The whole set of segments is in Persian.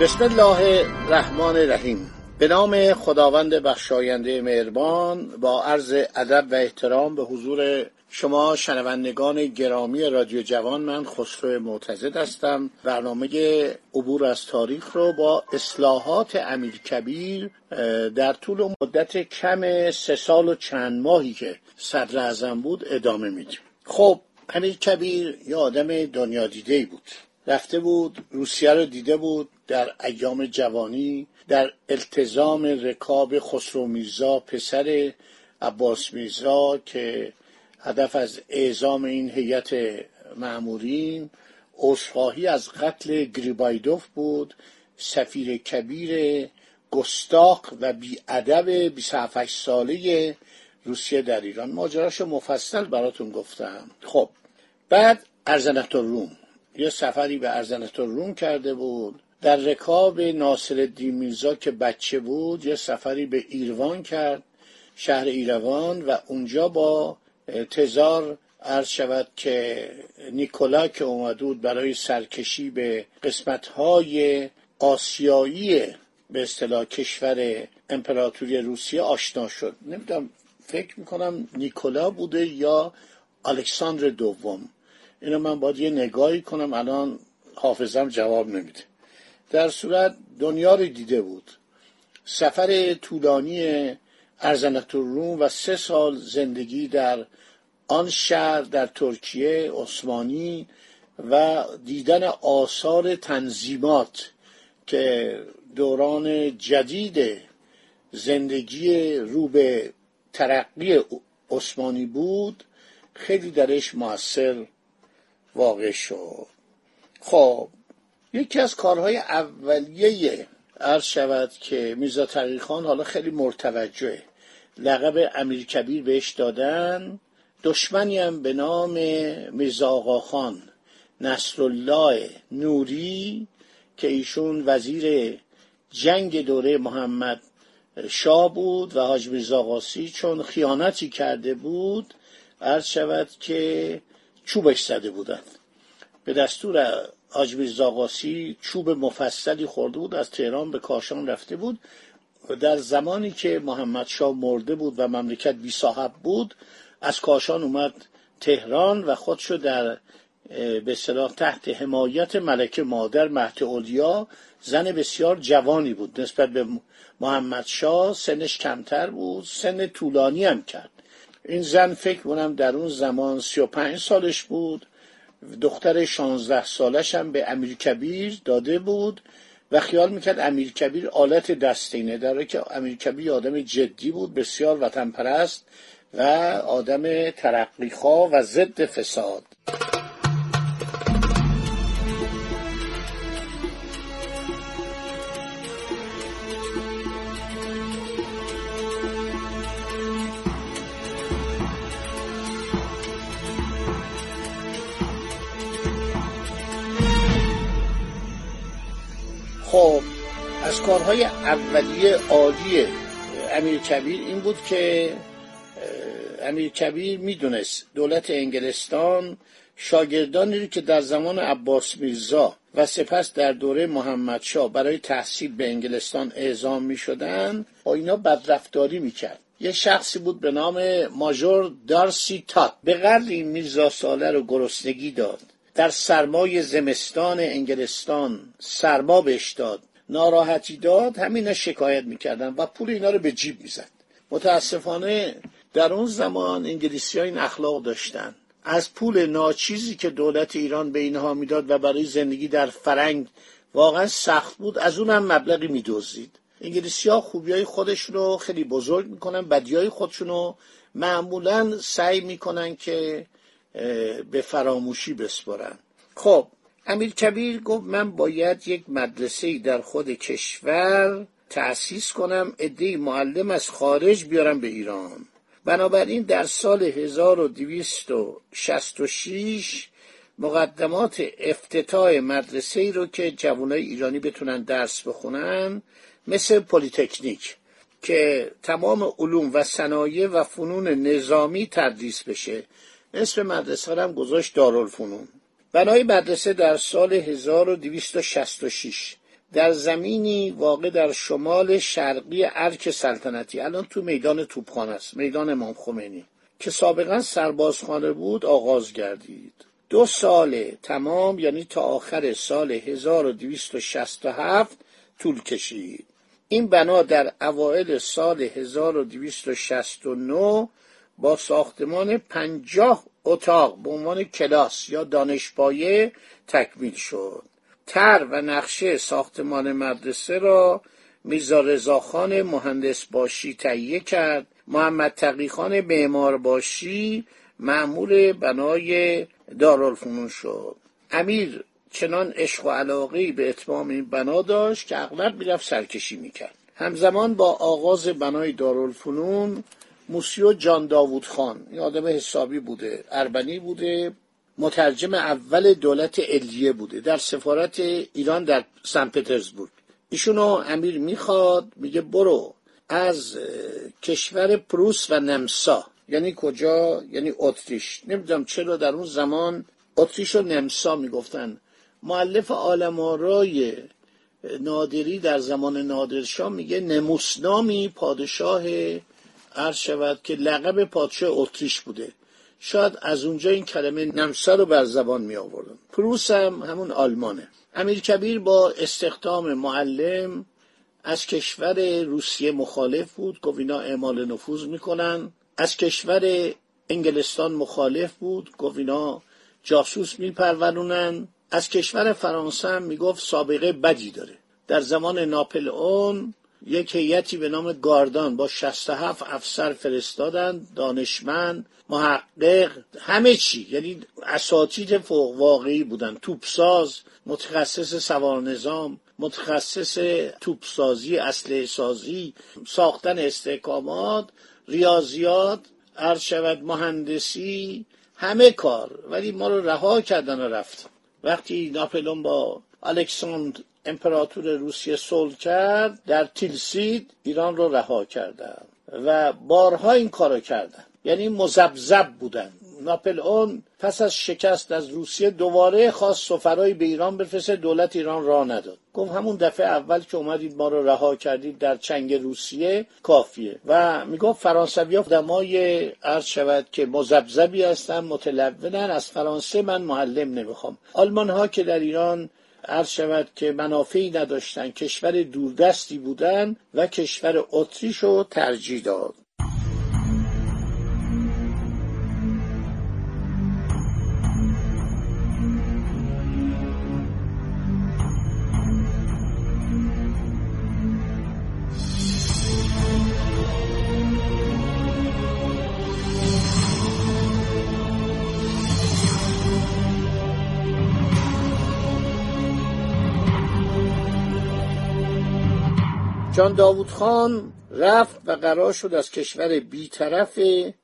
بسم الله الرحمن الرحیم. به نام خداوند بخشاینده مهربان با عرض ادب و احترام به حضور شما شنوندگان گرامی رادیو جوان من خسرو معتزد هستم. برنامه عبور از تاریخ رو با اصلاحات امیر کبیر در طول مدت کم سه سال و چند ماهی که صدر اعظم بود ادامه میدیم. خب امیر کبیر یه آدم دنیا دیده بود. رفته بود روسیه رو دیده بود. در ایام جوانی در التزام رکاب خسرو میرزا پسر عباس میرزا که هدف از اعزام این هیئت معمورین عذرخواهی از قتل گریبایدوف بود سفیر کبیر گستاق و بیادب 27 ساله روسیه در ایران. ماجراش مفصل براتون گفتم. خب بعد ارزنت روم یه سفری به ارزنت روم کرده بود. در رکاب ناصر میرزا که بچه بود یه سفری به ایروان کرد شهر ایروان و اونجا با تزار عرض شود که نیکولا که اومد بود برای سرکشی به قسمتهای آسیایی به اصطلاح کشور امپراتوری روسیه آشنا شد. نمی‌دونم فکر می‌کنم نیکولا بوده یا الکساندر دوم. اینو من باید یه نگاهی کنم الان حافظم جواب نمیده. در صورت دنیا رو دیده بود. سفر طولانی ارزنت روم و سه سال زندگی در آن شهر در ترکیه عثمانی و دیدن آثار تنظیمات که دوران جدید زندگی رو به ترقی عثمانی بود خیلی درش موثر واقع شد. خب یکی از کارهای اولیه عرض شود که میرزا تقیخان حالا خیلی مرتوجه لقب امیر کبیر بهش دادن. دشمنی هم به نام میرزا آقاخان نصرالله نوری که ایشون وزیر جنگ دوره محمد شاه بود و حاج میرزا قاسی چون خیانتی کرده بود عرض شود که چوبش زده بودند. به دستور حاج میرزا قاسی چوب مفصلی خورده بود از تهران به کاشان رفته بود در زمانی که محمد شاه مرده بود و مملکت بی صاحب بود از کاشان اومد تهران و خودشو در به صلاح تحت حمایت ملکه مادر مهد اولیا زن بسیار جوانی بود. نسبت به محمد شاه سنش کمتر بود سن طولانی هم کرد. این زن فکر کنم در اون زمان سی و پنج سالش بود. دختر شانزده سالش هم به امیر کبیر داده بود و خیال می‌کرد امیر کبیر آلت دستینه در که امیر کبیر آدم جدی بود بسیار وطن پرست و آدم ترقیخواه و ضد فساد. خب از کارهای اولیه عالی امیر کبیر این بود که امیر کبیر می‌دونست دولت انگلستان شاگردانی رو که در زمان عباس میرزا و سپس در دوره محمد شاه برای تحصیل به انگلستان اعزام می شدن با اینا بدرفتاری می کرد یه شخصی بود به نام ماژور دارسی تات. به قدر این میرزا ساله رو گرسنگی داد. در سرمای زمستان انگلستان سرما بهش داد. ناراحتی داد همینا شکایت می‌کردن و پول اینا رو به جیب می‌زد. متاسفانه در اون زمان انگلیسی ها این اخلاق داشتن. از پول ناچیزی که دولت ایران به اینها می‌داد و برای زندگی در فرنگ واقعا سخت بود از اون هم مبلغی میدزدید انگلیسی ها خوبی های خودشون رو خیلی بزرگ می‌کنن بدی های خودشون رو معمولا سعی می‌کنن که به فراموشی بسپرن خب امیر کبیر گفت من باید یک مدرسه در خود کشور تأسیس کنم عده معلم از خارج بیارم به ایران. بنابراین در سال 1266 مقدمات افتتاح مدرسه ای رو که جوانای ایرانی بتونن درس بخونن مثل پلیتکنیک که تمام علوم و صنایع و فنون نظامی تدریس بشه. اسم مدرسه هم گذاشت دارالفنون. بنای مدرسه در سال 1266 در زمینی واقع در شمال شرقی ارک سلطنتی الان تو میدان توپخانه است میدان امام خمینی که سابقا سربازخانه بود آغاز گردید. دو سال تمام یعنی تا آخر سال 1267 طول کشید. این بنا در اوایل سال 1269 با ساختمان پنجاه اتاق به عنوان کلاس یا دانشپایه تکمیل شد. تر و نقشه ساختمان مدرسه را میرزا رضاخان مهندس باشی تهیه کرد. محمد تقیخان معمار باشی معمول بنای دارالفنون شد. امیر چنان عشق و علاقه به اتمام این بنا داشت که اغلب می‌رفت سرکشی می‌کرد. همزمان با آغاز بنای دارالفنون موسیو جان داوود خان. این آدم حسابی بوده اربنی بوده مترجم اول دولت الیه بوده در سفارت ایران در سن پترزبورگ. ایشونو امیر می‌خواد میگه برو. از کشور پروس و نمسا. یعنی کجا؟ یعنی اتریش. نمی‌دونم چرا در اون زمان اتریش و نمسا می‌گفتن. معلف عالم آرای نادری در زمان نادرشاه میگه نموسنامی پادشاه عرض شود که لقب پادشاه اتریش بوده. شاید از اونجا این کلمه نمسا رو بر زبان می آوردن پروس هم همون آلمانه. امیر کبیر با استخدام معلم از کشور روسیه مخالف بود. گفت اینا اعمال نفوذ می‌کنن. از کشور انگلستان مخالف بود. گفت اینا جاسوس میپرورونن. از کشور فرانسه هم می‌گفت سابقه بدی داره. در زمان ناپل اون یک هیئتی به نام گاردان با 67 افسر فرستادن دانشمند محقق همه چی. یعنی اساتید فوق واقعی بودن. توپساز متخصص سوار نظام متخصص توپسازی اسلحه سازی ساختن استحکامات ریاضیات عرض شود مهندسی همه کار. ولی ما رو رها کردن و رفت وقتی ناپلون با الکساندر امپراتور روسیه صلح کرد در تیلسید ایران رو رها کردن و بارها این کارو کردن. یعنی مزبزب بودن. ناپل اون پس از شکست از روسیه دوباره خواست سفرایی به ایران بفرسته دولت ایران را نداد. گفت همون دفعه اول که اومدید ما رو رها کردید در چنگ روسیه کافیه. و می‌گفت فرانسوی ها دمای عرض شود که مزبزبی هستن متلونن. از فرانسه من معلم نمی‌خوام. آلمان ها که در ایران عرض شود که منافعی نداشتن کشور دوردستی بودن و کشور اتریش رو ترجیح داد. جان داوود خان رفت و قرار شد از کشور بیطرف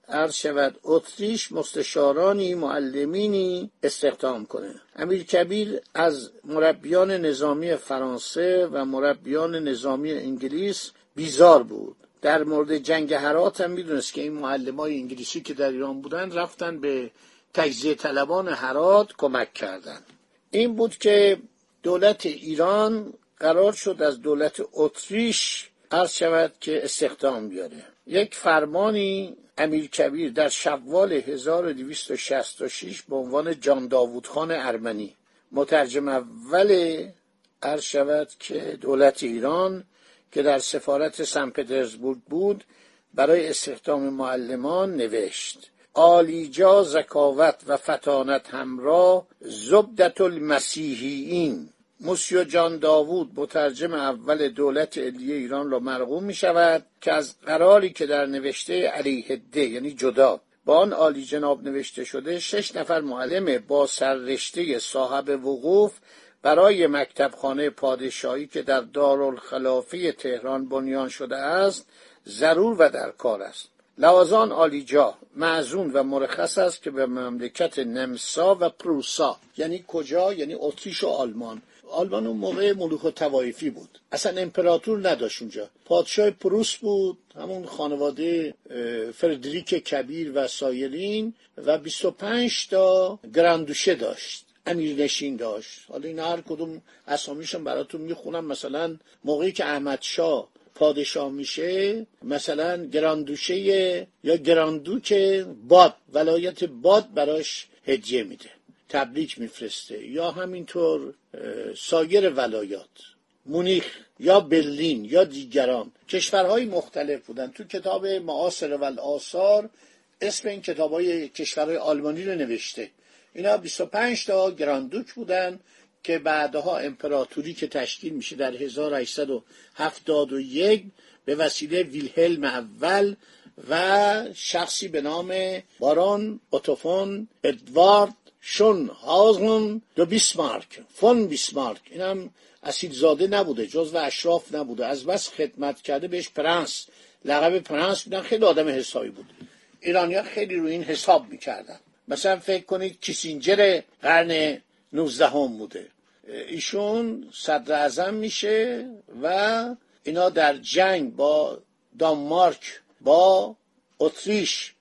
عرض شود اتریش مستشارانی معلمینی استخدام کنه امیر کبیر از مربیان نظامی فرانسه و مربیان نظامی انگلیس بیزار بود در مورد جنگ هرات هم می‌دونست که این معلم های انگلیسی که در ایران بودن رفتن به تجزیه طلبان هرات کمک کردند. این بود که دولت ایران قرار شد از دولت اتریش عرض شود که استخدام بیاره. یک فرمانی امیر کبیر در شوال 1266 به عنوان جان داوود خان ارمنی مترجم اول عرض شود که دولت ایران که در سفارت سن پترزبورگ بود برای استخدام معلمان نوشت. آلیجا زکاوت و فتانت همراه زبدت المسیحیین. موسیو جان داوود مترجم اول دولت علیه ایران را مرغوم می شود که از قراری که در نوشته علیه ده یعنی جدا با آن عالی جناب نوشته شده شش نفر معلم با سررشته صاحب وقوف برای مکتبخانه پادشاهی که در دارالخلافه تهران بنیان شده است ضرور و در کار است. لوازان آلیجا معزون و مرخص است که به مملکت نمسا و پروسا یعنی کجا؟ یعنی اتریش و آلمان. آلمان اون موقع ملوک و توایفی بود. اصلا امپراتور نداشت اونجا. پادشاه پروس بود همون خانواده فردریک کبیر و سایرین و 25 تا گراندوشه داشت امیرنشین داشت. حالا این هر کدوم اسامیشون براتون می‌خونم. مثلا موقعی که احمد شاه پادشاه میشه مثلا گراندوشه یا گراندوک باد ولایت باد براش هدیه میده تبریک میفرسته یا همینطور سایر ولایات مونیخ یا برلین یا دیگران کشورهای مختلف بودن. تو کتاب معاصر و آثار اسم این کتاب های کشورهای آلمانی رو نوشته. اینا 25 تا گراندوک بودن که بعدها امپراتوری که تشکیل میشه در 1871 به وسیله ویلهلم اول و شخصی به نام بارون اوتو فون ادوارد شونهاوزن دو بیسمارک فون بیسمارک. این هم اصیل زاده نبوده جزو اشراف نبوده. از بس خدمت کرده بهش پرنس. لقب پرنس بودن خیلی آدم حسابی بود. ایرانیا خیلی روی این حساب می‌کردن. مثلا فکر کنید کیسینجر قرن 19 هم بوده. ایشون صدر اعظم میشه و اینا در جنگ با دانمارک با اتریش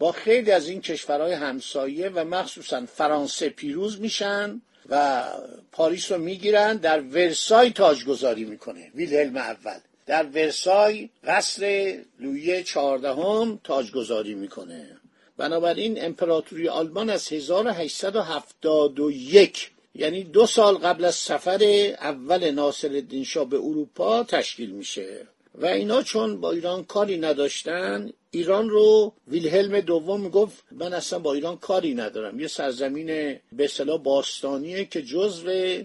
با خیلی از این کشورهای همسایه و مخصوصا فرانسه پیروز میشن و پاریس رو می‌گیرن در ورسای تاجگذاری می‌کنه ویلهلم اول. در ورسای قصر لویی چهاردهم تاجگذاری می‌کنه. بنابراین امپراتوری آلمان از 1871 یعنی دو سال قبل از سفر اول ناصر شاه به اروپا تشکیل میشه. و اینا چون با ایران کاری نداشتن ایران رو ویلهلم دوم گفت من اصلا با ایران کاری ندارم. یه سرزمین به اصطلاح باستانیه که جزو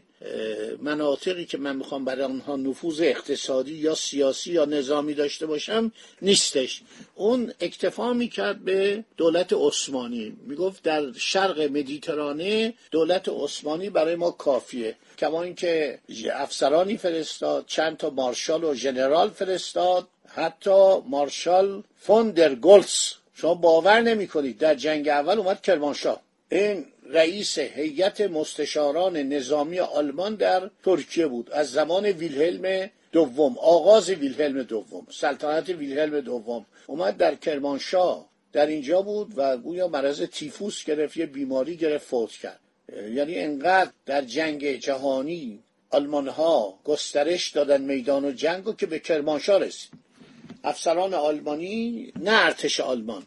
مناطقی که من می‌خوام برای آنها نفوذ اقتصادی یا سیاسی یا نظامی داشته باشم نیستش. اون اکتفا می‌کرد به دولت عثمانی. می‌گفت در شرق مدیترانه دولت عثمانی برای ما کافیه. کما اینکه افسرانی فرستاد چند تا مارشال و ژنرال فرستاد. حتی مارشال فون در گولس. شما باور نمی کنید در جنگ اول اومد کرمانشاه. این رئیس هیئت مستشاران نظامی آلمان در ترکیه بود. از زمان ویلهلم دوم آغاز ویلهلم دوم سلطنت ویلهلم دوم اومد در کرمانشاه. در اینجا بود و گویا مرض تیفوس گرفت یه بیماری گرفت فوت کرد. یعنی انقدر در جنگ جهانی آلمان ها گسترش دادن میدان و جنگ و که به کرمانشاه رسید. افسران آلمانی نه ارتش آلمان.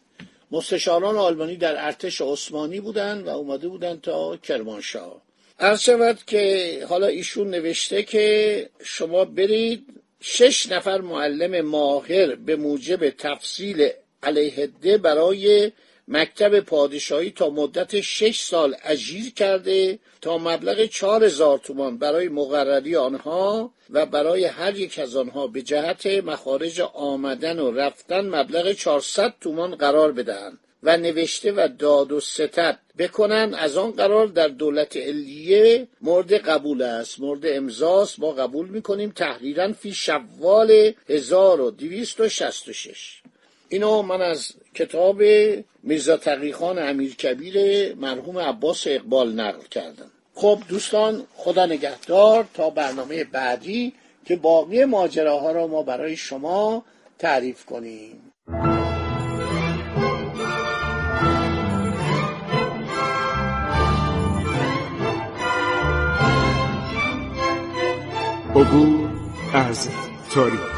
مستشاران آلمانی در ارتش عثمانی بودند و اومده بودند تا کرمانشاه. عرض شود که حالا ایشون نوشته که شما برید شش نفر معلم ماهر به موجب تفصیل علیهده برای مکتب پادشاهی تا مدت شش سال اجیر کرده تا مبلغ چهار هزار تومان برای مقرری آنها و برای هر یک از آنها به جهت مخارج آمدن و رفتن مبلغ 400 تومان قرار بدهند و نوشته و داد و ستد بکنن از آن قرار در دولت علیه مورد قبول است. مورد امضاست ما قبول می‌کنیم تحریرا فی شوال 1266 اینو من از کتاب میرزا تقیخان امیر کبیر مرحوم عباس اقبال نقل کردم. خب دوستان خدا نگهدار تا برنامه بعدی که باقی ماجراها را ما برای شما تعریف کنیم. عبور از تاریخ